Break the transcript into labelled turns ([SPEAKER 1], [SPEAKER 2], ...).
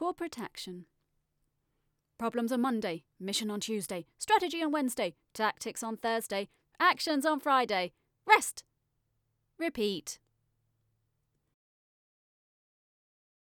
[SPEAKER 1] Corporate action. Problems on Monday, mission on Tuesday, strategy on Wednesday, tactics on Thursday, actions on Friday, rest. Repeat.